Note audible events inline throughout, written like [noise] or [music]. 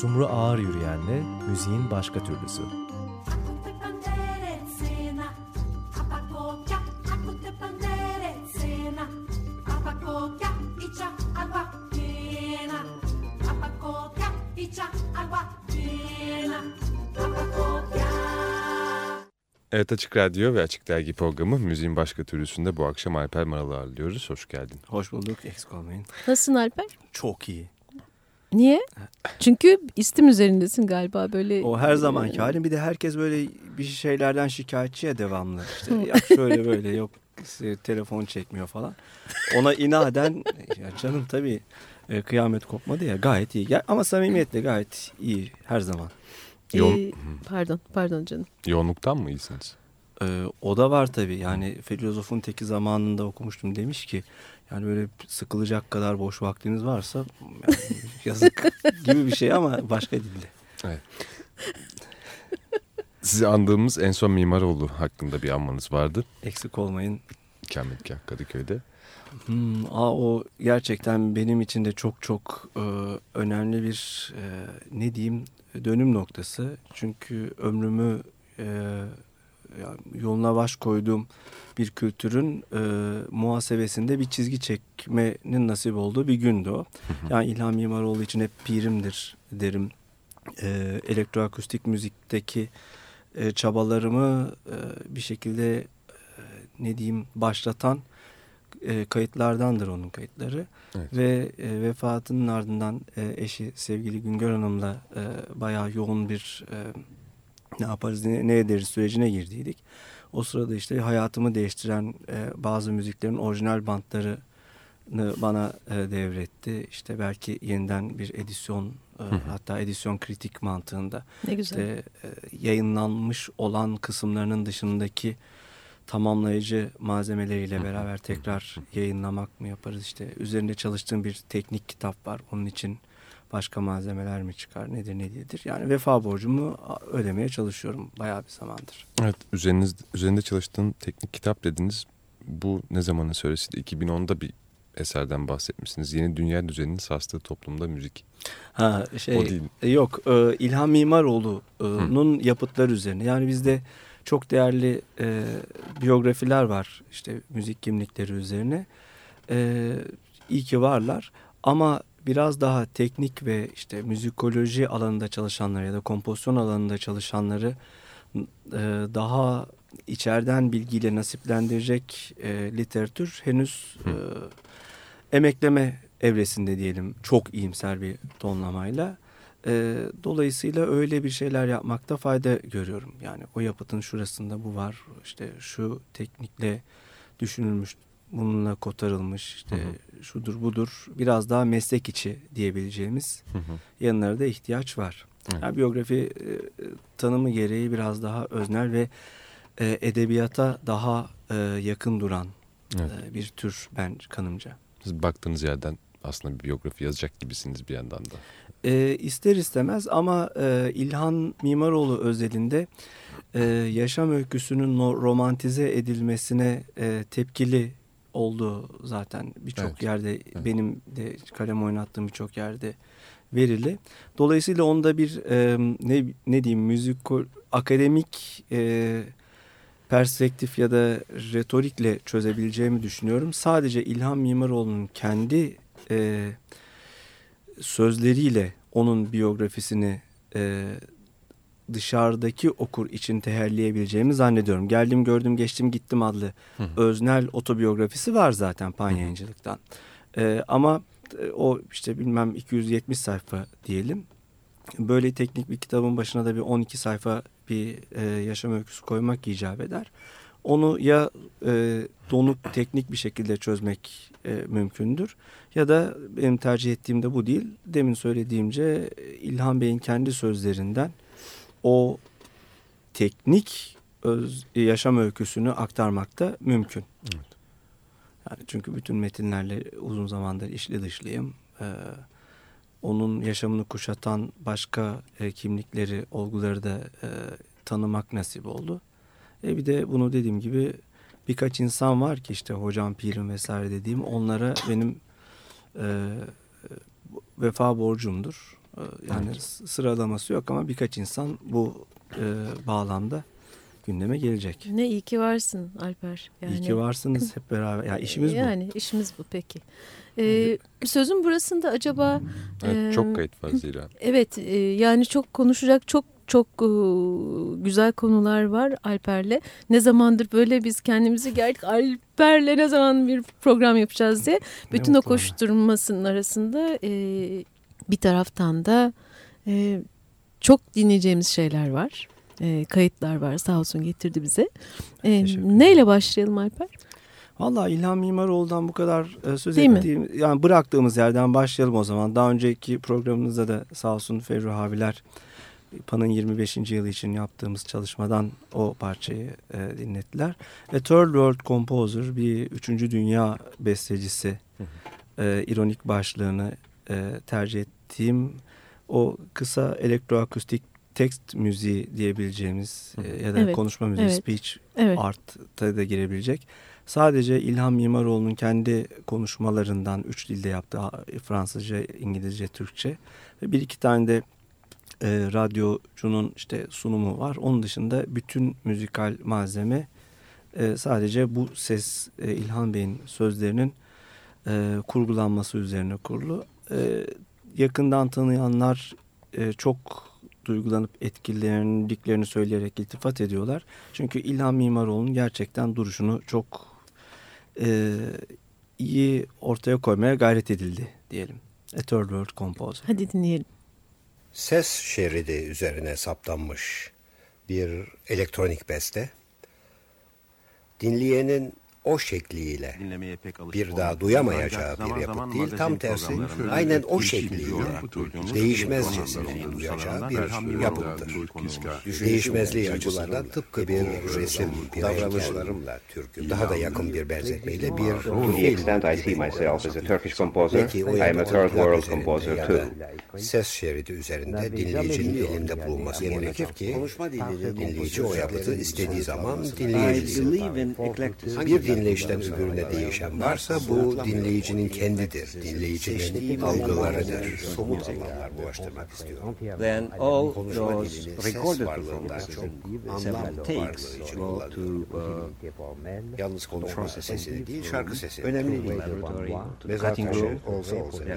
Sumru Ağır Yürüyen'le müziğin başka türlüsü. Evet Açık Radyo ve Açık Dergi programı Müziğin Başka Türlüsü'nde bu akşam Alper Maral'ı ağırlıyoruz. Hoş geldin. Hoş bulduk. Eksik olmayın. Nasılsın Alper? Çok iyi. Niye? [laughs] Çünkü istim üzerindesin galiba böyle. O her zamanki halim. Bir de herkes böyle bir şeylerden şikayetçi ya devamlı. İşte ya şöyle böyle yok telefon çekmiyor falan. Ona inaden [laughs] ya canım tabii e, kıyamet kopmadı ya gayet iyi. Ya, ama samimiyetle gayet iyi her zaman. Yoğun... Ee, pardon, pardon canım. Yoğunluktan mı iyisiniz? Ee, o da var tabii. Yani filozofun teki zamanında okumuştum demiş ki yani böyle sıkılacak kadar boş vaktiniz varsa yani [laughs] yazık gibi bir şey ama başka dilde. Evet. Sizi andığımız en son Mimaroğlu hakkında bir anmanız vardı. Eksik olmayın. Kametgah Kadıköy'de. Hmm, aa, o gerçekten benim için de çok çok e, önemli bir e, ne diyeyim dönüm noktası. Çünkü ömrümü e, yani yoluna baş koyduğum bir kültürün e, muhasebesinde bir çizgi çekmenin nasip olduğu bir gündü o. Yani İlham Mimaroğlu için hep pirimdir derim. E, elektroakustik müzikteki e, çabalarımı e, bir şekilde e, ne diyeyim başlatan e, kayıtlardandır onun kayıtları. Evet. Ve e, vefatının ardından e, eşi sevgili Güngör Hanım'la e, bayağı yoğun bir e, ne yaparız ne, ne ederiz sürecine girdiydik. O sırada işte hayatımı değiştiren e, bazı müziklerin orijinal bantlarını bana e, devretti. İşte belki yeniden bir edisyon e, hatta edisyon kritik mantığında. Ne güzel. İşte, e, yayınlanmış olan kısımlarının dışındaki tamamlayıcı malzemeleriyle beraber tekrar yayınlamak mı yaparız? İşte üzerinde çalıştığım bir teknik kitap var. Onun için başka malzemeler mi çıkar nedir ne değildir. Yani vefa borcumu ödemeye çalışıyorum bayağı bir zamandır. Evet üzeriniz, üzerinde çalıştığın teknik kitap dediniz. Bu ne zamanın söylesiydi? 2010'da bir eserden bahsetmişsiniz. Yeni Dünya Düzeni'nin sarstığı toplumda müzik. Ha şey o değil. yok e, İlham Mimaroğlu'nun yapıtları üzerine. Yani bizde çok değerli e, biyografiler var işte müzik kimlikleri üzerine. E, iyi ki varlar ama biraz daha teknik ve işte müzikoloji alanında çalışanları ya da kompozisyon alanında çalışanları e, daha içeriden bilgiyle nasiplendirecek e, literatür henüz e, emekleme evresinde diyelim çok iyimser bir tonlamayla. E, dolayısıyla öyle bir şeyler yapmakta fayda görüyorum. Yani o yapıtın şurasında bu var işte şu teknikle düşünülmüş bununla kotarılmış işte hı hı. şudur budur biraz daha meslek içi diyebileceğimiz hı hı. yanlara da ihtiyaç var. Hı. Yani biyografi e, tanımı gereği biraz daha öznel ve e, edebiyata daha e, yakın duran evet. e, bir tür ben kanımca. Siz baktığınız yerden aslında bir biyografi yazacak gibisiniz bir yandan da. E, ister istemez ama e, İlhan Mimaroğlu özelinde e, yaşam öyküsünün romantize edilmesine e, tepkili oldu zaten birçok evet. yerde evet. benim de kalem oynattığım birçok yerde verili. Dolayısıyla onda bir e, ne ne diyeyim müzik akademik e, perspektif ya da retorikle çözebileceğimi düşünüyorum. Sadece İlhan Mimaroğlu'nun kendi e, sözleriyle onun biyografisini e, dışarıdaki okur için teherleyebileceğimi zannediyorum. Geldim gördüm geçtim gittim adlı hı hı. öznel otobiyografisi var zaten Pan Yayıncılık'tan. Ee, ama e, o işte bilmem 270 sayfa diyelim. Böyle teknik bir kitabın başına da bir 12 sayfa bir e, yaşam öyküsü koymak icap eder. Onu ya e, donuk teknik bir şekilde çözmek e, mümkündür ya da benim tercih ettiğim de bu değil. Demin söylediğimce İlhan Bey'in kendi sözlerinden o teknik öz, yaşam öyküsünü aktarmakta mümkün. Evet. Yani çünkü bütün metinlerle uzun zamandır işli dışlıyım. Ee, onun yaşamını kuşatan başka e, kimlikleri, olguları da e, tanımak nasip oldu. E bir de bunu dediğim gibi birkaç insan var ki işte hocam, pirim vesaire dediğim onlara benim e, vefa borcumdur. E, yani evet. sıralaması yok ama birkaç insan bu e, bağlamda gündeme gelecek. Ne iyi ki varsın Alper. Yani... İyi ki varsınız hep beraber. Yani işimiz bu. Yani işimiz bu peki. Ee, sözün burasında acaba... Evet, e, çok kayıt var zira. [laughs] Evet e, yani çok konuşacak çok çok e, güzel konular var Alper'le. Ne zamandır böyle biz kendimizi geldik Alper'le ne zaman bir program yapacağız diye. Bütün o koşturmasının arasında e, bir taraftan da e, çok dinleyeceğimiz şeyler var. E, kayıtlar var sağ olsun getirdi bize. E, neyle başlayalım Alper? Valla İlhan Mimaroğlu'dan bu kadar e, söz Değil ettiğim, mi? yani bıraktığımız yerden başlayalım o zaman. Daha önceki programımızda da sağ olsun Ferru Haviler PAN'ın 25. yılı için yaptığımız çalışmadan o parçayı e, dinlettiler. A Third World Composer bir üçüncü dünya bestecisi e, ironik başlığını e, tercih ettiğim o kısa elektroakustik tekst müziği diyebileceğimiz e, ya da evet. konuşma müziği, evet. speech evet. art'a da girebilecek. Sadece İlham Mimaroğlu'nun kendi konuşmalarından üç dilde yaptığı Fransızca, İngilizce, Türkçe ve bir iki tane de e, radyocunun işte sunumu var. Onun dışında bütün müzikal malzeme e, sadece bu ses e, İlhan Bey'in sözlerinin e, kurgulanması üzerine kurulu. E, yakından tanıyanlar e, çok duygulanıp etkilendiklerini söyleyerek iltifat ediyorlar. Çünkü İlhan Mimaroğlu'nun gerçekten duruşunu çok e, iyi ortaya koymaya gayret edildi diyelim. A Third World Composer. Hadi dinleyelim ses şeridi üzerine saptanmış bir elektronik beste. Dinleyenin o şekliyle bir daha duyamayacağı bir yapıt değil. Tam tersi. aynen o şekliyle değişmezcesine duyacağı bir yapıttır. Değişmezliği açısından tıpkı bir resim, davranışlarımla Türk'üm daha da yakın bir benzetmeyle bir To the extent I see myself as a Turkish composer, I am a third world composer too. Ses şeridi üzerinde dinleyicinin elinde bulunması gerekir ki dinleyici o yapıtı istediği zaman dinleyebilsin. Bir dinleyişten öbürüne değişen varsa bu dinleyicinin kendidir. Dinleyicinin algılarıdır. Somut anlamlar bulaştırmak istiyorum. Then all those recorded performances anlam takes go to yalnız konuşma sesi değil şarkı sesi. Önemli değil. Cutting room olsa olsa ve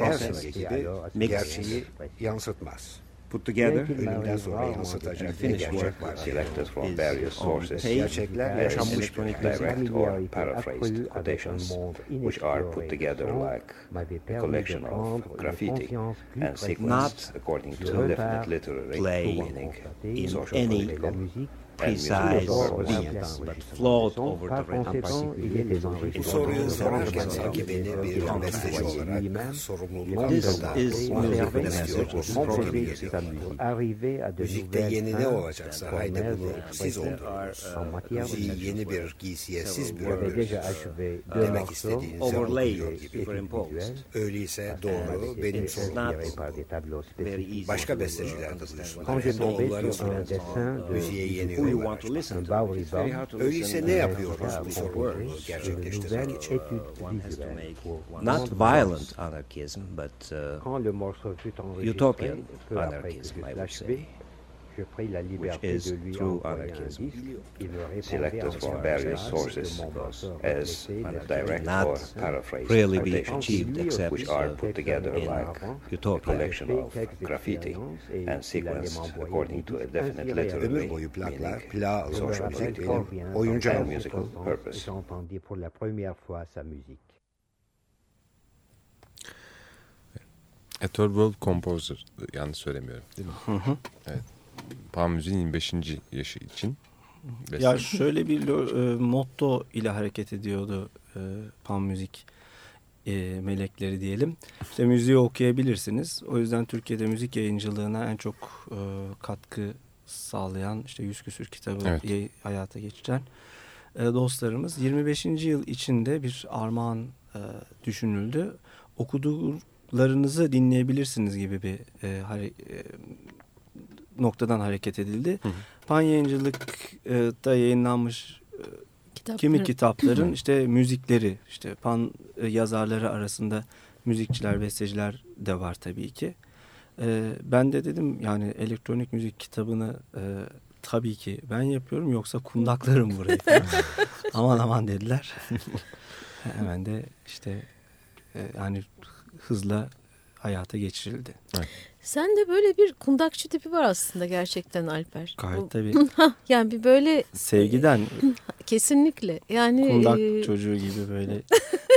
her zamanki gibi gerçeği yansıtmaz. Put together. Ölümden sonra yansıtacak ne gerçek var. Selected from various sources. Gerçekler yaşanmış direct or paraphrased quotations, which are put together like a collection of graffiti and sequenced according to definite literary meaning in social political precise. But float over the rhythm. Soruyu sorarken sanki beni bir besteci olarak sorumluluk This is music with a message. Müzikte yeni ne olacaksa haydi bunu siz oldunuz. Müziği yeni bir giysiye siz bürünürüz. Demek istediğinizi algılıyor gibi. Öyleyse doğru benim sorumluluğum. Başka besteciler de buyursunlar. Oğulları sorumluluğu. Müziğe yeni you want to listen to. Öyleyse ne yapıyoruz bu sorumluluğu gerçekleştirmek için? Not violent anarchism, but uh, utopian anarchism, I would say which is through anarchism, selected from various sources as direct Not or paraphrased really be achieved except which are put together like a collection of graffiti and sequenced according to a definite literary meaning, social political, and musical purpose. A Third World Composer yanlış söylemiyorum değil mi? Hı hı. Evet. Pan Müziğin 25. yaşı için. Ya şöyle bir e, motto ile hareket ediyordu e, Pan Müzik e, melekleri diyelim. İşte müziği okuyabilirsiniz. O yüzden Türkiye'de müzik yayıncılığına en çok e, katkı sağlayan işte yüz küsür kitabı evet. hayata geçiren e, dostlarımız 25. yıl içinde bir armağan e, düşünüldü. Okudularınızı dinleyebilirsiniz gibi bir e, e, noktadan hareket edildi. Hı hı. Pan yayıncılıkta yayınlanmış e, Kitapları. kimi kitapların işte müzikleri, işte pan e, yazarları arasında müzikçiler, besteciler de var tabii ki. E, ben de dedim yani elektronik müzik kitabını e, tabii ki ben yapıyorum yoksa kundaklarım burayı. [laughs] aman aman dediler. [laughs] Hemen de işte e, yani hızla hayata geçirildi. Evet. Sen de böyle bir kundakçı tipi var aslında gerçekten Alper. Gayet tabii. [laughs] yani bir böyle... Sevgiden. [laughs] Kesinlikle. Yani Kundak e... çocuğu gibi böyle.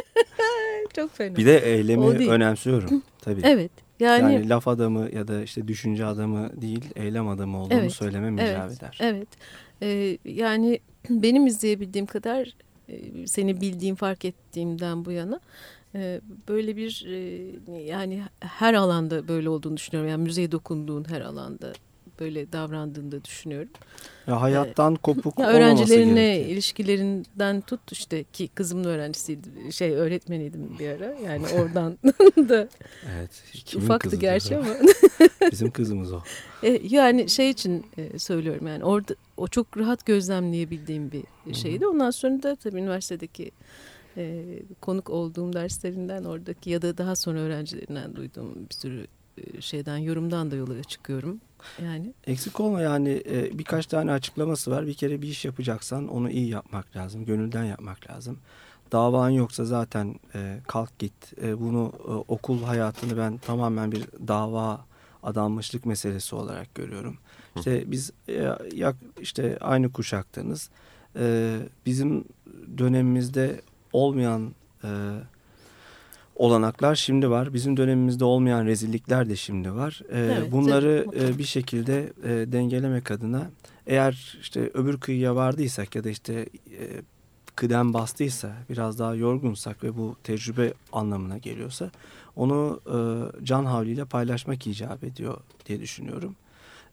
[laughs] Çok fena. Bir de eylemi önemsiyorum tabii. Evet. Yani, yani laf adamı ya da işte düşünce adamı değil eylem adamı olduğunu evet, söylemem icap evet, eder. Evet. Ee, yani [clears throat] benim izleyebildiğim kadar seni bildiğim fark ettiğimden bu yana böyle bir yani her alanda böyle olduğunu düşünüyorum. Yani müzeye dokunduğun her alanda böyle davrandığını düşünüyorum. Ya hayattan kopuk ya öğrencilerinle ilişkilerinden tut işte ki kızımın öğrencisiydi şey öğretmeniydim bir ara yani [laughs] oradan [laughs] da evet, ufaktı gerçi ama [laughs] bizim kızımız o. yani şey için söylüyorum yani orada o çok rahat gözlemleyebildiğim bir şeydi. Ondan sonra da tabii üniversitedeki e, konuk olduğum derslerinden oradaki ya da daha sonra öğrencilerinden duyduğum bir sürü e, şeyden yorumdan da yola çıkıyorum. Yani eksik olma yani e, birkaç tane açıklaması var. Bir kere bir iş yapacaksan onu iyi yapmak lazım, gönülden yapmak lazım. Davan yoksa zaten e, kalk git. E, bunu e, okul hayatını ben tamamen bir dava adanmışlık meselesi olarak görüyorum. İşte biz e, yak işte aynı kuşaktanız. E, bizim dönemimizde olmayan e, olanaklar şimdi var. Bizim dönemimizde olmayan rezillikler de şimdi var. E, evet, bunları e, bir şekilde e, dengelemek adına eğer işte öbür kıyıya vardıysak ya da işte e, kıdem bastıysa biraz daha yorgunsak ve bu tecrübe anlamına geliyorsa onu e, can havliyle paylaşmak icap ediyor diye düşünüyorum.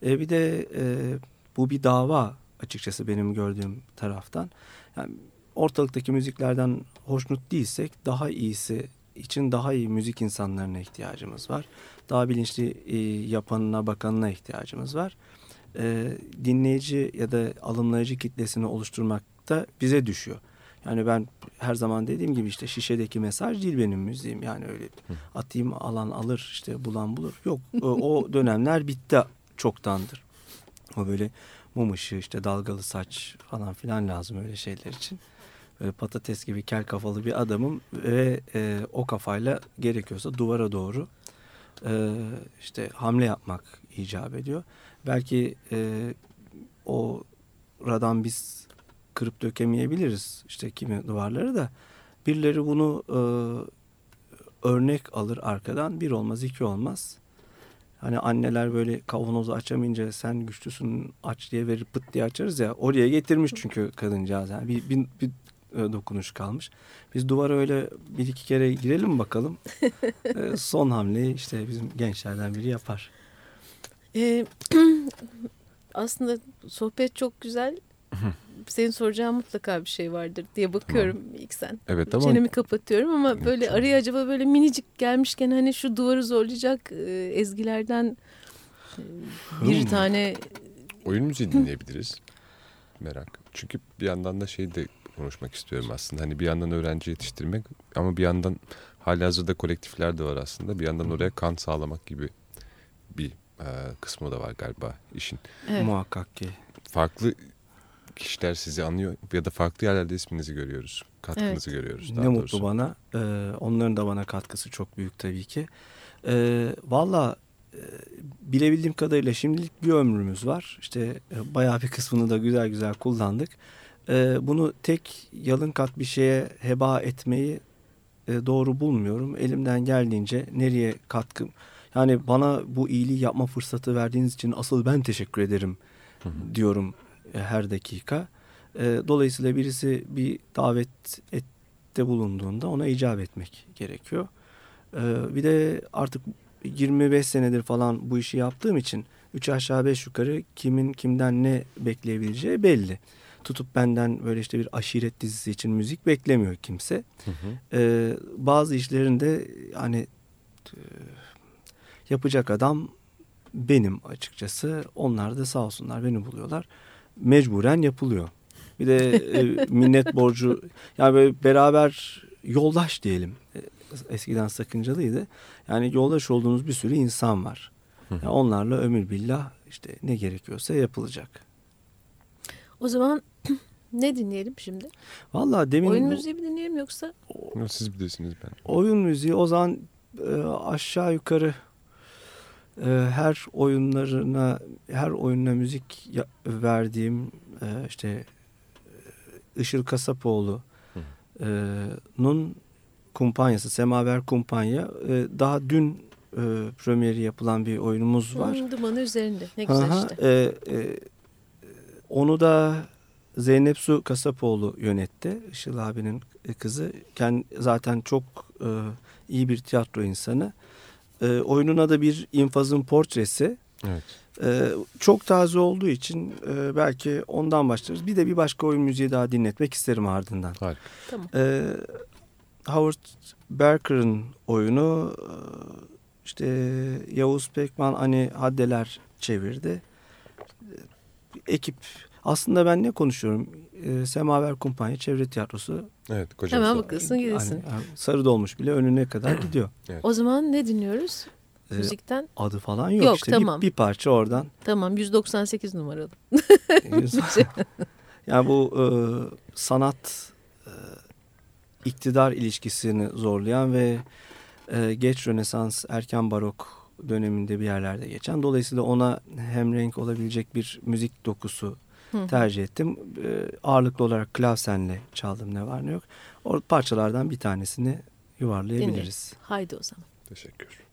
E, bir de e, bu bir dava açıkçası benim gördüğüm taraftan. Yani ortalıktaki müziklerden hoşnut değilsek daha iyisi için daha iyi müzik insanlarına ihtiyacımız var. Daha bilinçli e, yapanına bakanına ihtiyacımız var. E, dinleyici ya da alımlayıcı kitlesini oluşturmak da bize düşüyor. Yani ben her zaman dediğim gibi işte şişedeki mesaj değil benim müziğim. Yani öyle atayım alan alır işte bulan bulur. Yok o, o [laughs] dönemler bitti çoktandır. O böyle mum ışığı işte dalgalı saç falan filan lazım öyle şeyler için. Böyle patates gibi kel kafalı bir adamım ve e, o kafayla gerekiyorsa duvara doğru e, işte hamle yapmak icap ediyor. Belki e, o radan biz kırıp dökemeyebiliriz işte kimi duvarları da birileri bunu e, örnek alır arkadan bir olmaz iki olmaz Hani anneler böyle kavanozu açamayınca sen güçlüsün aç diye verip pıt diye açarız ya. Oraya getirmiş çünkü kadıncağız. Yani bir, bir, bir e, dokunuş kalmış. Biz duvara öyle bir iki kere girelim bakalım. [laughs] E, son hamleyi işte bizim gençlerden biri yapar. Ee, [clears throat] aslında sohbet çok güzel senin soracağın mutlaka bir şey vardır diye bakıyorum tamam. ilk sen. Evet ama... Çenemi kapatıyorum ama böyle araya acaba böyle minicik gelmişken hani şu duvarı zorlayacak e, ezgilerden e, bir hmm. tane... Oyun müziği dinleyebiliriz. Merak. Çünkü bir yandan da şey de konuşmak istiyorum aslında. Hani bir yandan öğrenci yetiştirmek ama bir yandan hali hazırda kolektifler de var aslında. Bir yandan oraya kan sağlamak gibi bir e, kısmı da var galiba işin. Evet. Muhakkak ki. Farklı kişiler sizi anıyor ya da farklı yerlerde isminizi görüyoruz. Katkınızı evet. görüyoruz. ne doğrusu. mutlu bana. Ee, onların da bana katkısı çok büyük tabii ki. Ee, Valla e, bilebildiğim kadarıyla şimdilik bir ömrümüz var. İşte e, bayağı bir kısmını da güzel güzel kullandık. Ee, bunu tek yalın kat bir şeye heba etmeyi e, doğru bulmuyorum. Elimden geldiğince nereye katkım... Yani bana bu iyiliği yapma fırsatı verdiğiniz için asıl ben teşekkür ederim diyorum e, her dakika. E, dolayısıyla birisi bir davet ette bulunduğunda ona icap etmek gerekiyor. E, bir de artık 25 senedir falan bu işi yaptığım için üç aşağı beş yukarı kimin kimden ne bekleyebileceği belli. Tutup benden böyle işte bir aşiret dizisi için müzik beklemiyor kimse. Hı hı. bazı işlerinde hani yapacak adam benim açıkçası. Onlar da sağ olsunlar beni buluyorlar mecburen yapılıyor. Bir de e, [laughs] minnet borcu yani böyle beraber yoldaş diyelim. E, eskiden sakıncalıydı. Yani yoldaş olduğunuz bir sürü insan var. Yani onlarla ömür billah işte ne gerekiyorsa yapılacak. O zaman [clears throat] ne dinleyelim şimdi? Vallahi demin... Oyun müziği mi dinleyelim yoksa? Siz bilirsiniz ben. Oyun müziği o zaman e, aşağı yukarı e, her oyunlarına her oyununa müzik verdiğim e, işte e, Işıl Kasapoğlu'nun kumpanyası Semaver Kumpanya e, daha dün e, premieri yapılan bir oyunumuz var. Dumanı üzerinde ne güzel Aha, işte. E, e, onu da Zeynep Su Kasapoğlu yönetti. Işıl abinin kızı. Kendi, zaten çok e, iyi bir tiyatro insanı. E, oyununa da bir infazın portresi. Evet. E, çok taze olduğu için e, belki ondan başlarız. Bir de bir başka oyun müziği daha dinletmek isterim ardından. Harika. Tamam. E, Howard Berker'ın oyunu e, işte Yavuz Pekman hani haddeler çevirdi. Ekip aslında ben ne konuşuyorum? E, Semaver Kumpanya Çevre Tiyatrosu. Evet koca Hemen bakılsın gidilsin. Hani, sarı dolmuş bile önüne kadar gidiyor. Evet. O zaman ne dinliyoruz? Ee, Müzikten? Adı falan yok, Yok, işte tamam. bir, bir parça oradan. Tamam 198 numaralı. yani bu e, sanat e, iktidar ilişkisini zorlayan ve e, geç Rönesans erken barok döneminde bir yerlerde geçen. Dolayısıyla ona hem renk olabilecek bir müzik dokusu tercih ettim. E, ağırlıklı olarak klavsenle çaldım ne var ne yok. O parçalardan bir tanesini yuvarlayabiliriz. Dinleyelim. Haydi o zaman. Teşekkür.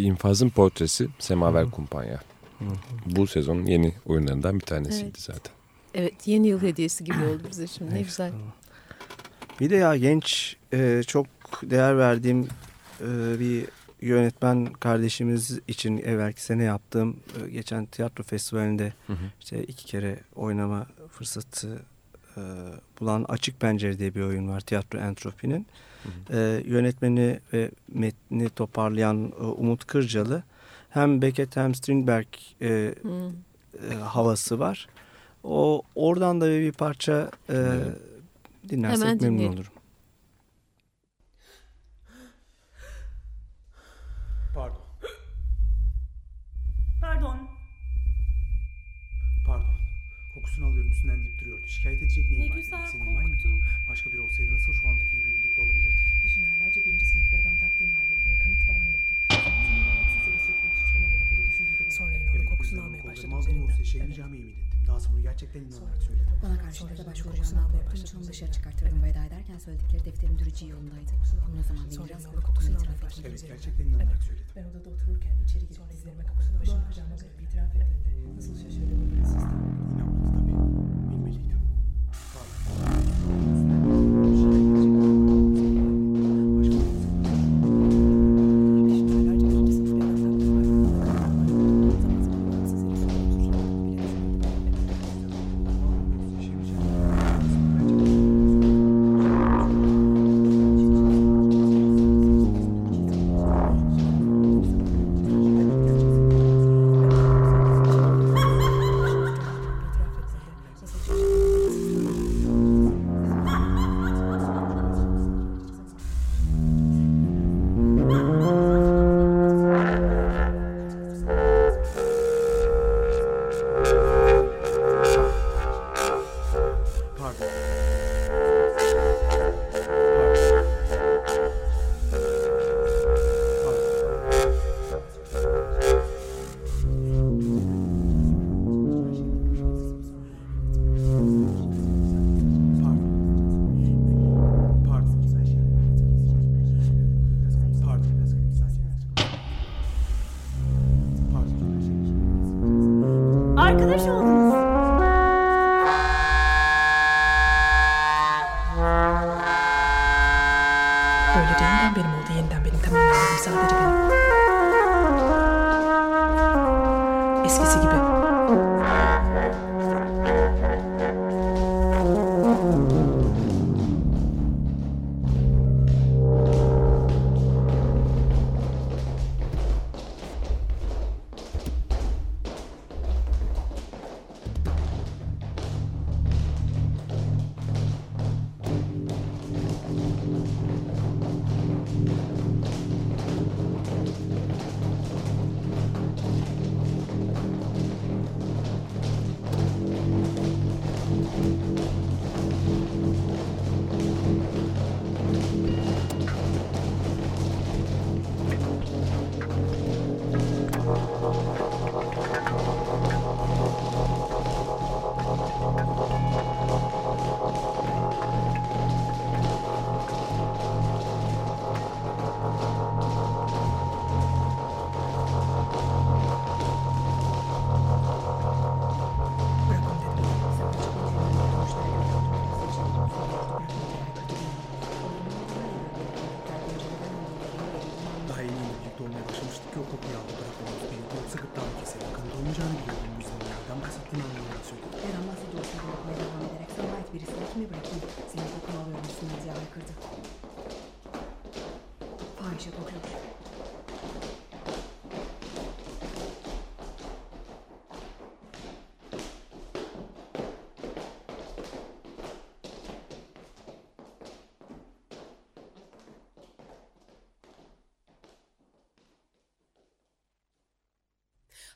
Bir infazın portresi Semaver Hı. Kumpanya. Hı. Bu sezonun yeni oyunlarından bir tanesiydi evet. zaten. Evet yeni yıl hediyesi gibi oldu bize şimdi ne güzel. Bir de ya genç e, çok değer verdiğim e, bir yönetmen kardeşimiz için evvelki sene yaptığım e, geçen tiyatro festivalinde hı hı. işte iki kere oynama fırsatı e, bulan Açık Pencere diye bir oyun var tiyatro entropi'nin. E, yönetmeni ve metni toparlayan e, Umut Kırcalı hem Beckett hem Strindberg e, e, havası var. O oradan da bir parça e, dinlersek Hemen memnun dinleyelim. olurum. Pardon. Pardon. Pardon. Kokusunu alıyorum üstünden deyip duruyordu. Şikayet edecek neyim ne var? güzel Senin koktu. Başka biri olsaydı nasıl şu andaki üzerimden. Olsa işeyemeyeceğimi evet. emin ettim. Daha sonra gerçekten inanarak söyledim. Bana karşılıklı da almaya başladım. Onu dışarı çıkarttırdım veda ederken söyledikleri defterin dürücü yolundaydı. Bunu ne zaman beni biraz kokusunu itiraf ettim. Evet gerçekten inanarak söyledim. Ben odada otururken içeri girip dizlerime kapatıp başımı kucağıma koyup itiraf ettiğinde nasıl şaşırdığımı bilmezsiniz. İnanmadı tabii. Bilmeliydim. тебя.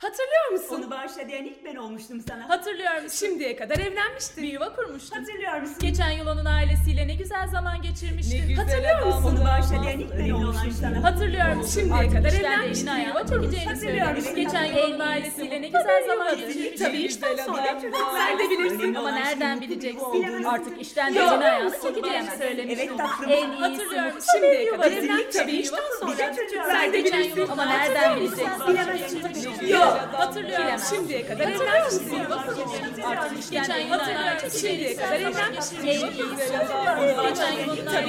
Hatırlıyor musun? Onu bağışlayan ilk ben olmuştum sana. Hatırlıyor musun? Şimdiye kadar evlenmiştin. Bir yuva kurmuştun. Hatırlıyor musun? Geçen yıl onun ailesiyle ne güzel zaman geçirmiştin. Ne güzel Hatırlıyor adam. musun? Onu bağışlayan ilk ben olmuştum sana. Hatırlıyor musun? Şimdiye Artık kadar işten evlenmiştin. eline ayağına çekeceğini Hatırlıyor musun? Geçen yıl onun ailesiyle ne güzel zaman geçirmiştin. Tabii işten sonra Sen de bilirsin ama nereden bileceksin? Artık işten de eline ayağına çekeceğini söylemiş. Evet tatlım. En iyisi Hatırlıyorum. Şimdiye kadar Kesinlikle evlenmiş. tabii Bir işten yuva sonra. Sen de bilirsin ama nereden bileceksin? Bilemezsin. Yok hatırlıyorum. Şimdiye kadar Hatırlıyor evlenmişsin. musun? Artık eline ayağına çekeceğini Şimdiye kadar iyisi bu. Geçen yıl güzel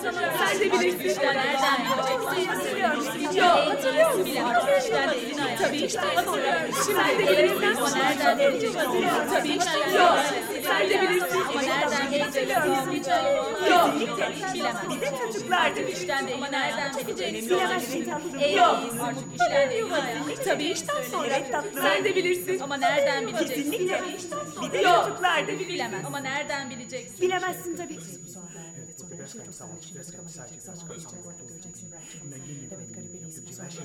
zaman Sen de bilirsin. Hatırlıyorum. Eline ayağına Tabii işten hatırlıyorum. Şimdi de bilirsin? Tabii işten yok. Sen de bilirsin ama nereden yıl onun Yok. Bilemez. Bir de çocuklardı. İşten de nereden çekeceksin? Bilemezsin tatlım. En iyisi artık işten de ayağına. Tabii işten sonra. Sen de bilirsin ama nereden bileceksin? Kesinlikle. Bir de Yok. çocuklardı. Bilemez ama nereden bileceksin? Bilemezsin tabii. Evet garibeliyiz. Bu sonra evet öyle. Her şey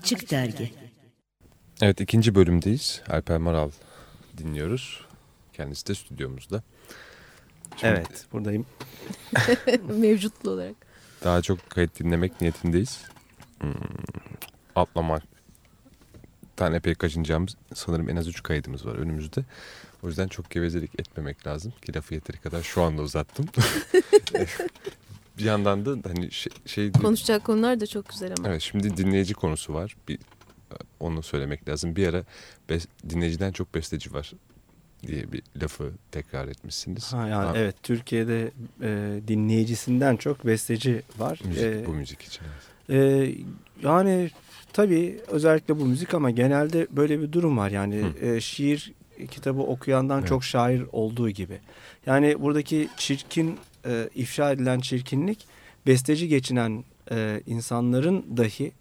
Açık Dergi Evet ikinci bölümdeyiz. Alper Maral dinliyoruz. Kendisi de stüdyomuzda. Şimdi Evet buradayım. [laughs] Mevcutlu olarak. Daha çok kayıt dinlemek niyetindeyiz. hmm, atlamak tane epey kaçınacağımız sanırım en az üç kaydımız var önümüzde. O yüzden çok gevezelik etmemek lazım ki lafı yeteri kadar şu anda uzattım. [laughs] bir yandan da hani şey... şey Konuşacak konular da çok güzel ama. Evet şimdi dinleyici konusu var. Bir, onu söylemek lazım. Bir ara bes, dinleyiciden çok besteci var diye bir lafı tekrar etmişsiniz. Ha, yani ha. Evet Türkiye'de e, dinleyicisinden çok besteci var. Müzik, e, bu müzik için. E, yani tabii özellikle bu müzik ama genelde böyle bir durum var. Yani e, şiir kitabı okuyandan evet. çok şair olduğu gibi. Yani buradaki çirkin e, ifşa edilen çirkinlik besteci geçinen e, insanların dahi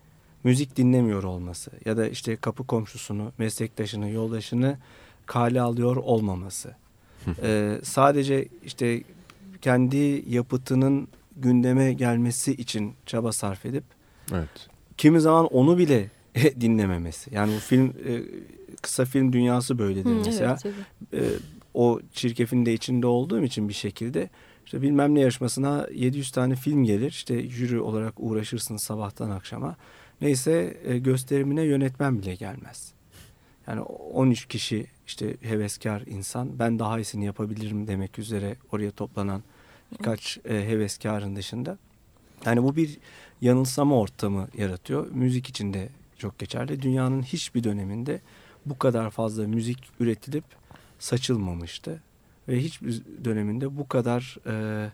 müzik dinlemiyor olması ya da işte kapı komşusunu, meslektaşını, yoldaşını kale alıyor olmaması. ee, sadece işte kendi yapıtının gündeme gelmesi için çaba sarf edip evet. kimi zaman onu bile [laughs] dinlememesi. Yani bu film e, kısa film dünyası böyledir Hı, mesela. Evet, e, o çirkefin de içinde olduğum için bir şekilde işte bilmem ne yarışmasına 700 tane film gelir. İşte jüri olarak uğraşırsın sabahtan akşama. Neyse e, gösterimine yönetmen bile gelmez. Yani 13 kişi işte heveskar insan ben daha iyisini yapabilirim demek üzere oraya toplanan birkaç e, heveskarın dışında. Yani bu bir yanılsama ortamı yaratıyor. Müzik için de çok geçerli. Dünyanın hiçbir döneminde bu kadar fazla müzik üretilip saçılmamıştı. Ve hiçbir döneminde bu kadar e,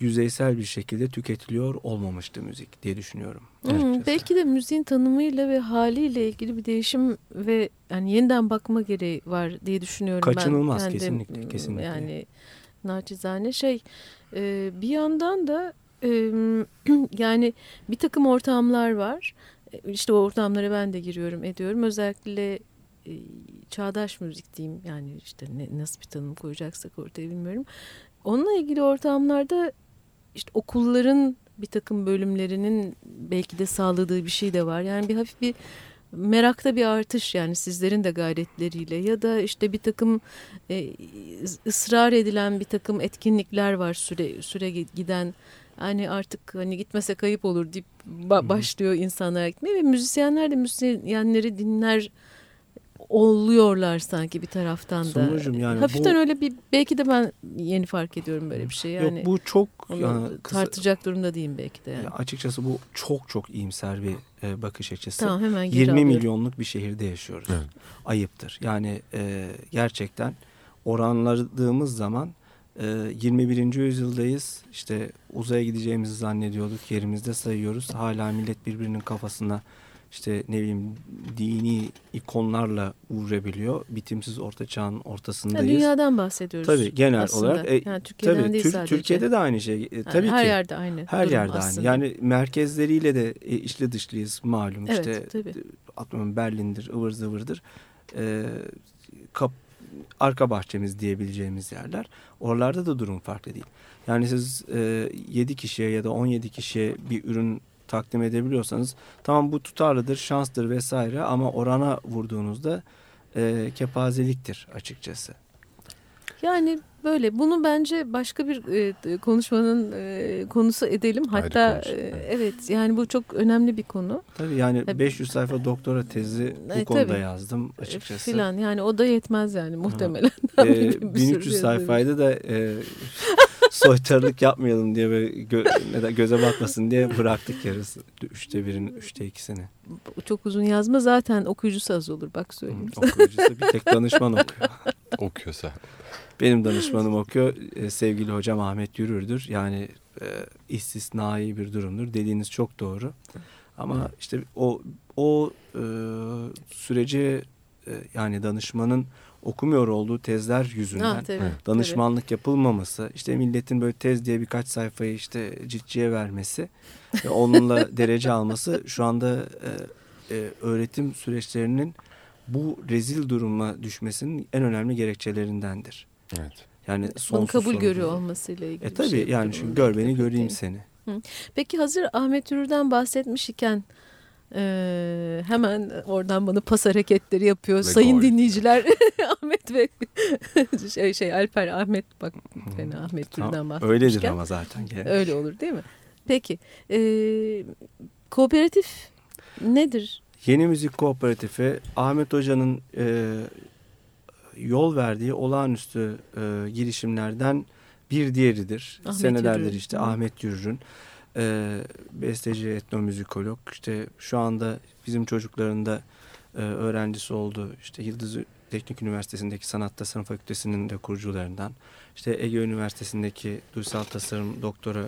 yüzeysel bir şekilde tüketiliyor olmamıştı müzik diye düşünüyorum. Hmm, belki de müziğin tanımıyla ve haliyle ilgili bir değişim ve yani yeniden bakma gereği var diye düşünüyorum. Kaçınılmaz ben. kesinlikle, kesinlikle. Yani naçizane şey e, bir yandan da e, [clears throat] yani bir takım ortamlar var. E, işte o ortamlara ben de giriyorum ediyorum. Özellikle e, çağdaş müzik diyeyim yani işte ne, nasıl bir tanım koyacaksak ortaya bilmiyorum. Onunla ilgili ortamlarda işte okulların bir takım bölümlerinin belki de sağladığı bir şey de var. Yani bir hafif bir merakta bir artış yani sizlerin de gayretleriyle ya da işte bir takım e, ısrar edilen bir takım etkinlikler var süre süre giden hani artık hani gitmese kayıp olur deyip ba başlıyor insanlar gitmeye ve müzisyenler de müzisyenleri dinler oluyorlar sanki bir taraftan da. Sonucum yani Hafiften bu, öyle bir belki de ben yeni fark ediyorum böyle bir şey. Yani yok bu çok yani, tartacak durumda değilim belki de. Yani. açıkçası bu çok çok iyimser bir e, bakış açısı. Tamam, hemen 20 alıyorum. milyonluk bir şehirde yaşıyoruz. Evet. Ayıptır. Yani e, gerçekten oranladığımız zaman e, 21. yüzyıldayız. İşte uzaya gideceğimizi zannediyorduk. Yerimizde sayıyoruz. Hala millet birbirinin kafasına işte ne bileyim dini ikonlarla uğrayabiliyor. Bitimsiz orta çağın ortasındayız. Ya dünyadan bahsediyoruz. Tabii genel aslında. olarak. E, yani Türkiye'den tabii, değil Tür sadece. Türkiye'de de aynı şey. E, tabii her ki. yerde aynı. Her yerde aslında. aynı. Yani merkezleriyle de e, içli dışlıyız malum. Evet, işte tabii. Berlin'dir, ıvır zıvırdır. E, kap, arka bahçemiz diyebileceğimiz yerler. Oralarda da durum farklı değil. Yani siz e, 7 kişiye ya da 17 kişiye bir ürün takdim edebiliyorsanız tamam bu tutarlıdır, şanstır vesaire ama orana vurduğunuzda e, kepazeliktir açıkçası. Yani böyle bunu bence başka bir e, konuşmanın e, konusu edelim. Hatta e, evet yani bu çok önemli bir konu. Tabii yani tabii. 500 sayfa doktora tezi bu e, konuda tabii. yazdım açıkçası. Filan yani o da yetmez yani muhtemelen. [laughs] E, 1300 sayfaydı da e, [laughs] soytarılık yapmayalım diye ve gö neden göze batmasın diye bıraktık yarısı. Üçte birin, üçte ikisini. Çok uzun yazma zaten okuyucusu az olur bak söyleyeyim. Hı, okuyucusu bir tek danışman okuyor. [laughs] Okuyorsa. Benim danışmanım okuyor. Ee, sevgili hocam Ahmet Yürür'dür. Yani e, istisnai bir durumdur. Dediğiniz çok doğru. Ama işte o o e, süreci e, yani danışmanın okumuyor olduğu tezler yüzünden ha, tabii, danışmanlık tabii. yapılmaması, işte milletin böyle tez diye birkaç sayfayı işte ciltçiye vermesi ve onunla [laughs] derece alması şu anda e, e, öğretim süreçlerinin bu rezil duruma düşmesinin en önemli gerekçelerindendir. Evet. Yani Bunu kabul görüyor olmasıyla ilgili. E tabii şey yani çünkü gör beni göreyim seni. Peki hazır Ahmet Ürür'den bahsetmiş iken ee, hemen oradan bana pas hareketleri yapıyor. Ve Sayın gol. dinleyiciler [laughs] Ahmet ve [laughs] şey, şey Alper Ahmet bak fena Ahmet Tür'den bahsetmişken. Öyledir ama zaten. Genel. Öyle olur değil mi? Peki. E, Kooperatif nedir? Yeni Müzik Kooperatifi Ahmet Hoca'nın e, yol verdiği olağanüstü e, girişimlerden bir diğeridir. Ahmet Senelerdir Yürür'ün. işte. Ahmet Yürür'ün e, besteci etnomüzikolog işte şu anda bizim çocukların da e, öğrencisi oldu. İşte Yıldız Teknik Üniversitesi'ndeki Sanat Tasarım Fakültesi'nin de kurucularından. İşte Ege Üniversitesi'ndeki Duysal Tasarım Doktora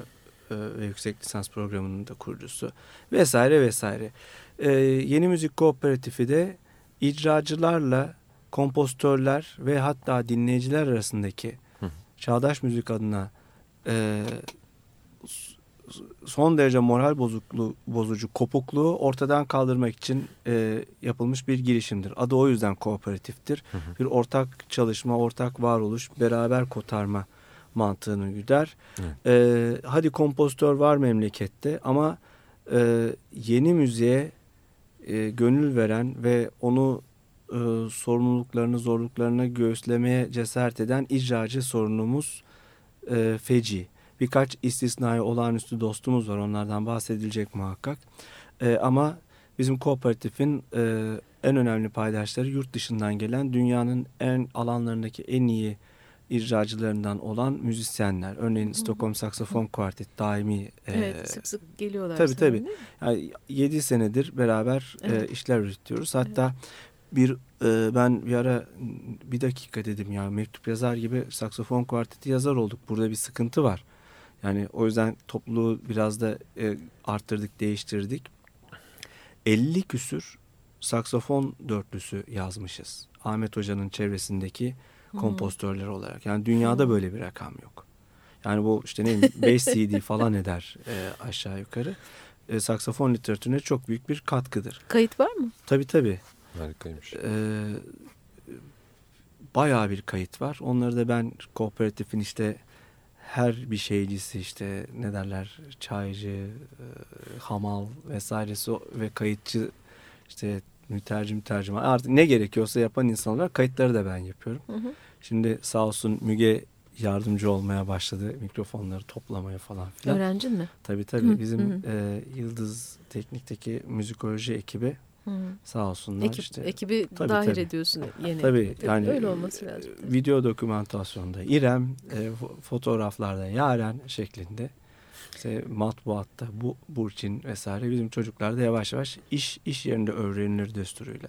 e, ve Yüksek Lisans Programı'nın da kurucusu vesaire vesaire. E, Yeni Müzik Kooperatifi de icracılarla kompozitörler ve hatta dinleyiciler arasındaki çağdaş müzik adına e, son derece moral bozukluğu, bozucu kopukluğu ortadan kaldırmak için e, yapılmış bir girişimdir. Adı o yüzden kooperatiftir. Bir ortak çalışma, ortak varoluş, beraber kotarma mantığını güder. E, hadi kompozitör var memlekette ama e, yeni müziğe e, gönül veren ve onu e, sorumluluklarını, zorluklarını göğüslemeye cesaret eden icracı sorunumuz e, feci. Birkaç istisnai olağanüstü dostumuz var. Onlardan bahsedilecek muhakkak. E, ama bizim kooperatifin e, en önemli paydaşları yurt dışından gelen dünyanın en alanlarındaki en iyi icracılarından olan müzisyenler. Örneğin Stockholm Saksafon Quartet daimi. e, Evet sık sık geliyorlar. Tabii tabii. Yani 7 senedir beraber e, Evet. işler üretiyoruz. Hatta bir e, ben bir ara bir dakika dedim ya mektup yazar gibi saksafon kuarteti yazar olduk. Burada bir sıkıntı var. Yani o yüzden topluluğu biraz da e, arttırdık, değiştirdik. 50 küsür saksafon dörtlüsü yazmışız. Ahmet Hoca'nın çevresindeki Hmm. kompozitörler olarak. Yani dünyada böyle bir rakam yok. Yani bu işte ne bileyim 5 [laughs] CD falan eder e, aşağı yukarı. E, saksafon literatürüne çok büyük bir katkıdır. Kayıt var mı? Tabii tabii. Harikaymış. E, bayağı bir kayıt var. Onları da ben kooperatifin işte her bir şeycisi işte ne derler çaycı, e, hamal vesairesi ve kayıtçı işte mütercim tercüman artık ne gerekiyorsa yapan insanlar kayıtları da ben yapıyorum. Hı hı. Şimdi sağ olsun Müge yardımcı olmaya başladı mikrofonları toplamaya falan filan. Öğrencin mi? Tabii tabii Hı, bizim hı. e, Yıldız Teknik'teki müzikoloji ekibi Hı. sağ olsunlar Ekip, işte. ekibi Tabii, dahil tabii. ediyorsun yeni. Tabii yani öyle olması lazım. e, video dokümantasyonda İrem, e, fo- fotoğraflarda Yaren şeklinde. İşte matbuatta bu Burçin vesaire bizim çocuklar da yavaş yavaş iş iş yerinde öğrenilir düsturuyla.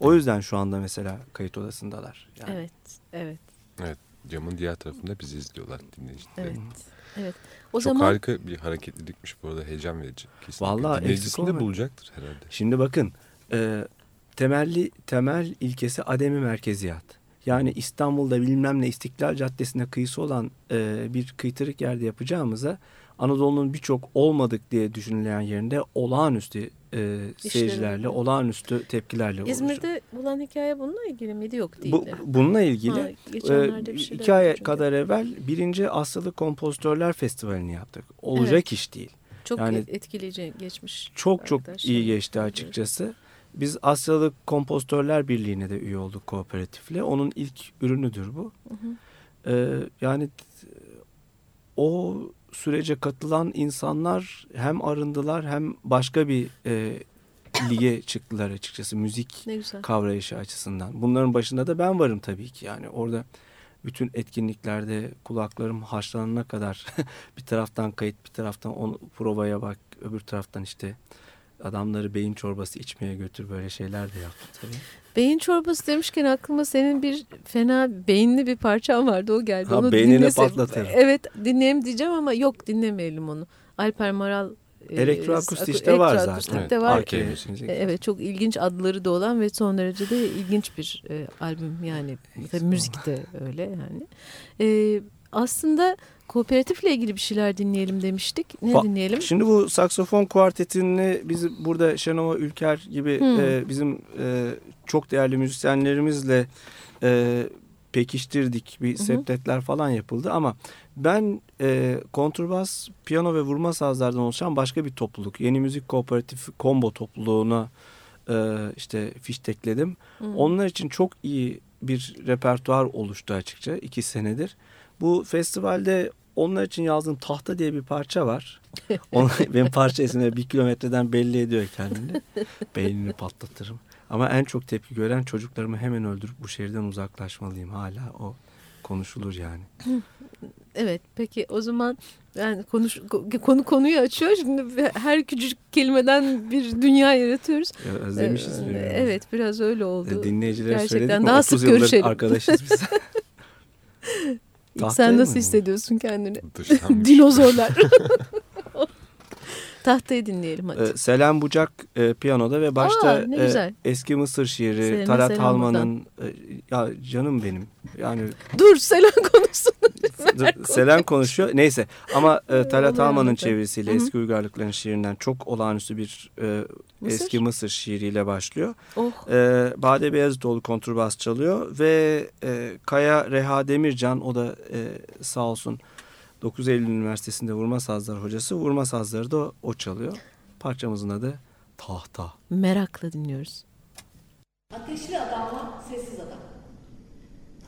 O yüzden şu anda mesela kayıt odasındalar. Yani. Evet, evet, Evet. Camın diğer tarafında bizi izliyorlar dinleyiciler. evet. Evet. O Çok zaman harika bir hareketlilikmiş bu arada heyecan verici. Kesinlikle. Vallahi Dinleyicisini de bulacaktır herhalde. Şimdi bakın e, temelli temel ilkesi ademi merkeziyat. Yani İstanbul'da bilmem ne İstiklal Caddesi'ne kıyısı olan e, bir kıytırık yerde yapacağımıza Anadolu'nun birçok olmadık diye düşünülen yerinde olağanüstü e, seyircilerle, olağanüstü tepkilerle olacak. İzmir'de bulan hikaye bununla ilgili miydi? Yok değil. Bu, bununla ilgili Ha, e, iki ay kadar evvel birinci Asyalı Kompozitörler Festivali'ni yaptık. Olacak Evet. iş değil. Çok yani etkileyici geçmiş. Çok çok iyi geçti açıkçası. Biz Asyalı Kompozitörler Birliği'ne de üye olduk kooperatifle. Onun ilk ürünüdür bu. Hı hı. Ee, yani o sürece katılan insanlar hem arındılar hem başka bir e, lige çıktılar açıkçası müzik kavrayışı açısından. Bunların başında da ben varım tabii ki yani orada bütün etkinliklerde kulaklarım haşlanana kadar [laughs] bir taraftan kayıt bir taraftan onu provaya bak öbür taraftan işte adamları beyin çorbası içmeye götür böyle şeyler de yaptım tabii. Beyin çorbası demişken aklıma senin bir fena beyinli bir parçan vardı o geldi. Ha, onu beynini patlatırım. Evet dinleyelim diyeceğim ama yok dinlemeyelim onu. Alper Maral e, Elektroakustikte var zaten. Evet, var. Arkaya Evet. E, çok ilginç adları da olan ve son derece de ilginç bir e, albüm yani müzik de öyle yani. E, aslında kooperatifle ilgili bir şeyler dinleyelim demiştik. Ne Ba- dinleyelim? Şimdi bu saksofon kuartetini biz burada Şenova Ülker gibi Hmm. e, bizim e, çok değerli müzisyenlerimizle e, pekiştirdik. Bir Hı hı. septetler falan yapıldı ama ben e, kontrbas, piyano ve vurma sazlardan oluşan başka bir topluluk. Yeni Müzik Kooperatifi Combo topluluğuna e, işte fiştekledim. Hmm. Onlar için çok iyi bir repertuar oluştu açıkça iki senedir. Bu festivalde onlar için yazdığım Tahta diye bir parça var. Onu, [laughs] benim parça isimleri bir kilometreden belli ediyor kendini. Beynini patlatırım. Ama en çok tepki gören çocuklarımı hemen öldürüp bu şehirden uzaklaşmalıyım. Hala o konuşulur yani. [laughs] Evet peki o zaman yani konuş, konu konuyu açıyor. Şimdi her küçücük kelimeden bir dünya yaratıyoruz. Ya özlemişiz ee, birbirimizi. Evet biraz öyle oldu. Dinleyicilere Gerçekten söyledik daha sık görüşelim. arkadaşız biz. [laughs] Sen nasıl hissediyorsun kendini? [laughs] Dinozorlar. [laughs] Tahtayı dinleyelim hadi. Ee, Selen Bucak e, piyanoda ve başta Aa, e, eski Mısır şiiri Selene Talat Halman'ın e, ya canım benim. Yani Dur Selen konuşsun. [laughs] Dur, Selen konuşuyor. Neyse ama e, Talat Halman'ın çevirisiyle Hı -hı. eski uygarlıkların şiirinden çok olağanüstü bir e, Mısır? eski Mısır şiiriyle başlıyor. Oh. E, Bade Beyazıtoğlu kontrbas çalıyor ve e, Kaya Reha Demircan o da e, sağ olsun 9 Eylül Üniversitesi'nde vurma sazlar hocası. Vurma sazları da o çalıyor. Parçamızın adı Tahta. Merakla dinliyoruz. Ateşli adamla sessiz adam.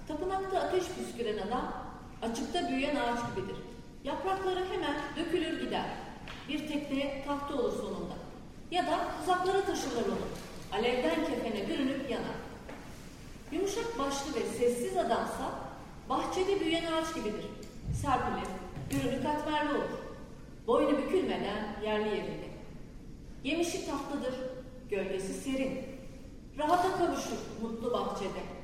Tapınakta ateş püsküren adam açıkta büyüyen ağaç gibidir. Yaprakları hemen dökülür gider. Bir tekneye tahta olur sonunda. Ya da uzaklara taşırlar onu. Alevden kefene bürünüp yanar. Yumuşak başlı ve sessiz adamsa bahçede büyüyen ağaç gibidir. Serpilir, Ürünü katmerli olur. Boynu bükülmeden yerli yerinde. Yemişi tatlıdır, gölgesi serin. Rahata kavuşur mutlu bahçede.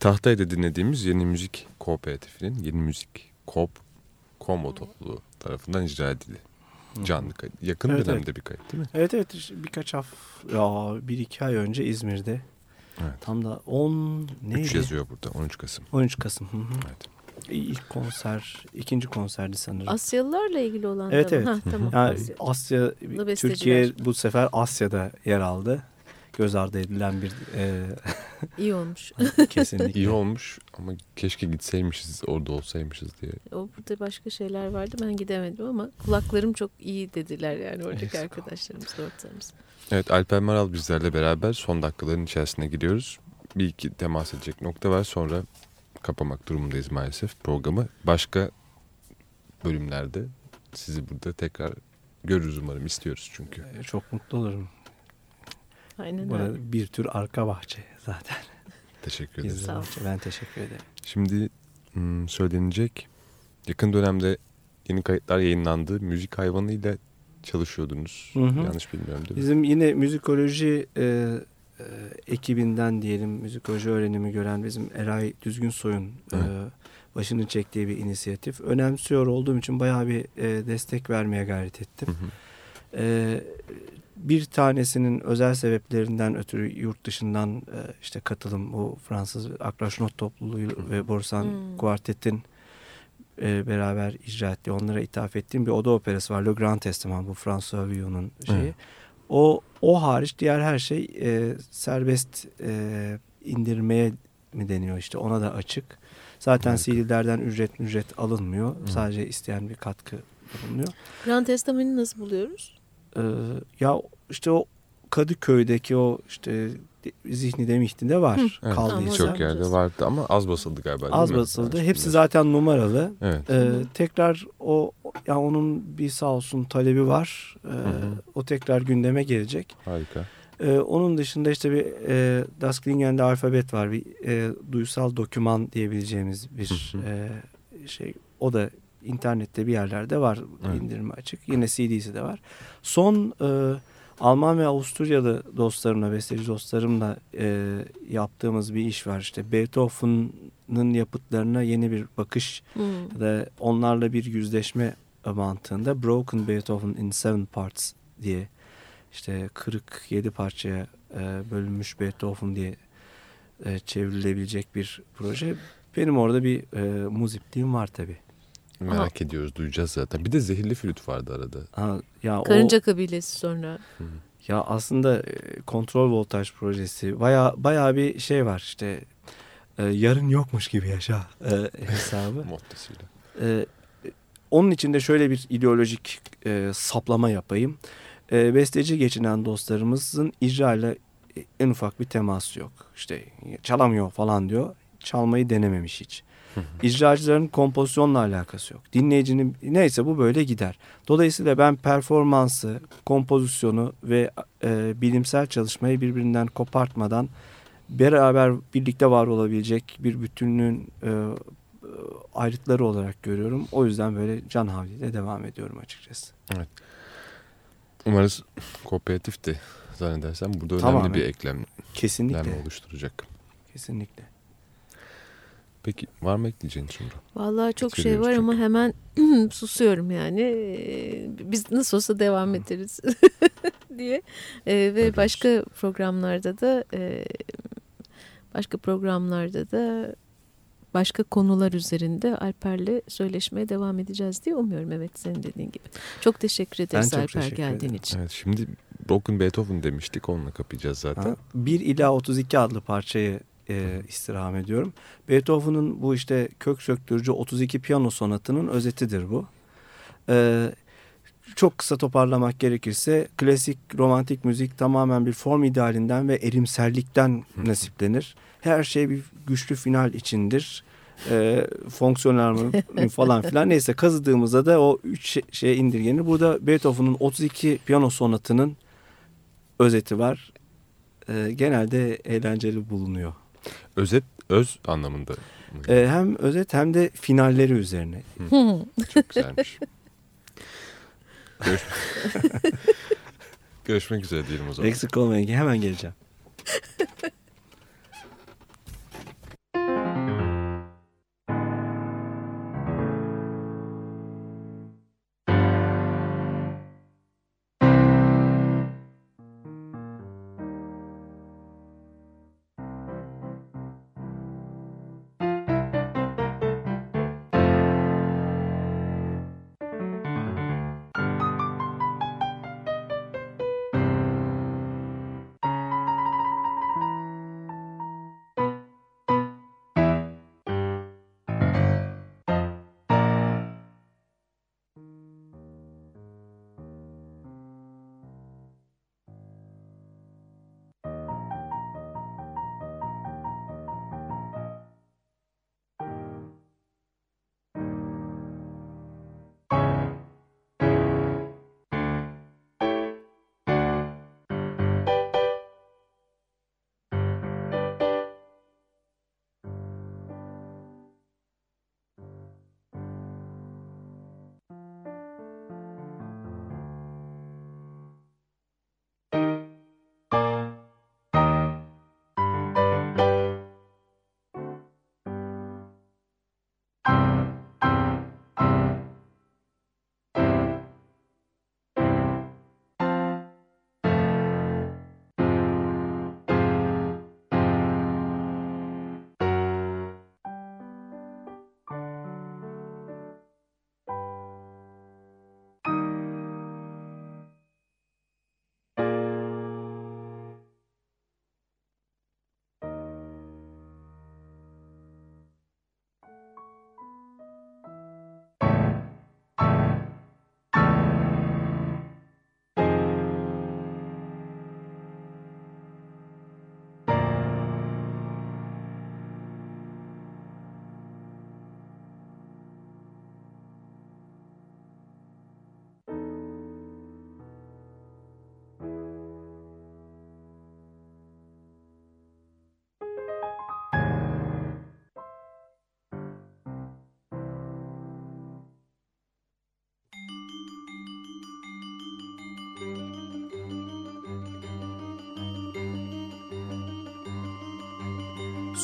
Tahtay'da dinlediğimiz Yeni Müzik Kooperatifinin Yeni Müzik Koop Komo topluluğu tarafından icra edildi. Canlı kayıt. Yakın Evet, dönemde evet. bir kayıt değil mi? Evet evet birkaç hafta ya bir iki ay önce İzmir'de. Evet. Tam da 10 neydi? 3 yazıyor burada 13 Kasım. 13 Kasım. Hı hı. Evet. İlk konser, ikinci konserdi sanırım. Asyalılarla ilgili olan Evet evet. Ha, tamam. Yani Asya. Türkiye bu sefer Asya'da yer aldı. Göz ardı edilen bir e, [laughs] İyi olmuş. kesinlikle. İyi olmuş ama keşke gitseymişiz orada olsaymışız diye. O burada başka şeyler vardı ben gidemedim ama kulaklarım çok iyi dediler yani oradaki arkadaşlarımız dostlarımız. Evet Alper Maral bizlerle beraber son dakikaların içerisine giriyoruz. Bir iki temas edecek nokta var sonra kapamak durumundayız maalesef programı. Başka bölümlerde sizi burada tekrar görürüz umarım istiyoruz çünkü. E, Çok mutlu olurum. Aynen öyle. bir tür arka bahçe zaten. [laughs] Teşekkür ederim. Gizli bahçe. Ben teşekkür ederim. Şimdi söylenecek yakın dönemde yeni kayıtlar yayınlandı. Müzik hayvanı ile çalışıyordunuz. Hı hı. Yanlış bilmiyorum değil mi? Bizim yine müzikoloji e, e, ekibinden diyelim müzikoloji öğrenimi gören bizim Eray Düzgünsoy'un e, Evet. başını çektiği bir inisiyatif. Önemsiyor olduğum için bayağı bir e, destek vermeye gayret ettim. Hı hı. E, bir tanesinin özel sebeplerinden ötürü yurt dışından e, işte katılım bu Fransız Akraşnot topluluğu ve Borsan Hmm. Kuartet'in e, beraber icra ettiği, onlara ithaf ettiğim bir oda operası var. Le Grand Testament bu François Villon'un şeyi. O o hariç diğer her şey e, serbest e, indirmeye mi deniyor işte ona da açık. Zaten Harika. CD'lerden ücret ücret alınmıyor. Sadece isteyen bir katkı bulunuyor. Grand Testament'i nasıl buluyoruz? Ee, ya işte o Kadıköy'deki o işte zihni demiştinde var. Hı. Evet, Kaldıysa. Birçok yerde vardı ama az basıldı galiba Az mi? basıldı. Hepsi zaten numaralı. Evet. Ee, tekrar o ya onun bir sağ olsun talebi var. Ee, hı. O tekrar gündeme gelecek. Harika. Ee, onun dışında işte bir e, Das Klingen'de alfabet var. Bir e, duysal doküman diyebileceğimiz bir Hı hı. e, şey. O da internette bir yerlerde var. Evet. indirime açık. Yine CD'si de var. Son e, Alman ve Avusturyalı dostlarımla, besteci dostlarımla e, yaptığımız bir iş var. İşte Beethoven'ın yapıtlarına yeni bir bakış Hmm. ve onlarla bir yüzleşme mantığında Broken Beethoven in Seven Parts diye işte kırık yedi parçaya e, bölünmüş Beethoven diye e, çevrilebilecek bir proje. Benim orada bir e, muzipliğim var tabii. Merak ediyoruz duyacağız zaten. Bir de zehirli flüt vardı arada. Ha, ya Karınca o, kabilesi sonra. ya aslında e, kontrol voltaj projesi baya baya bir şey var işte e, yarın yokmuş gibi yaşa e, [laughs] hesabı. Mottosuyla. Ee, onun için de şöyle bir ideolojik e, saplama yapayım. E, besteci geçinen dostlarımızın icra ile en ufak bir teması yok. İşte çalamıyor falan diyor. Çalmayı denememiş hiç. İcracıların kompozisyonla alakası yok. Dinleyicinin neyse bu böyle gider. Dolayısıyla ben performansı, kompozisyonu ve e, bilimsel çalışmayı birbirinden kopartmadan beraber birlikte var olabilecek bir bütünlüğün e, ayrıtları olarak görüyorum. O yüzden böyle can havliyle devam ediyorum açıkçası. Evet. Umarız kooperatif de zannedersem burada önemli Tamamen. bir eklem Kesinlikle. oluşturacak. Kesinlikle. Peki var mı ekleyeceğin Sumru? Vallahi çok şey var çünkü. ama hemen [clears throat] susuyorum yani. Ee, Biz nasıl olsa devam ederiz [laughs] diye. Ee, ve Öyle başka programlarda da e, başka programlarda da başka konular üzerinde Alper'le söyleşmeye devam edeceğiz diye umuyorum. Evet senin dediğin gibi. Çok teşekkür ederiz çok Alper teşekkür geldiğin ederim. için. Evet şimdi Broken Beethoven demiştik onunla kapayacağız zaten. Ha, 1 ila 32 adlı parçayı e, istirham ediyorum. Beethoven'ın bu işte kök söktürücü 32 piyano sonatının özetidir bu. E, çok kısa toparlamak gerekirse klasik romantik müzik tamamen bir form idealinden ve erimsellikten nasiplenir. Her şey bir güçlü final içindir. E, fonksiyonel mi [laughs] falan filan neyse kazıdığımızda da o üç şey, şeye indirgenir. Burada Beethoven'ın 32 piyano sonatının özeti var. E, genelde eğlenceli bulunuyor. Özet öz anlamında. mı? E, hem özet hem de finalleri üzerine. Çok güzelmiş. Görüş... [laughs] Görüşmek üzere diyelim o zaman. Eksik olmayın hemen geleceğim. [laughs]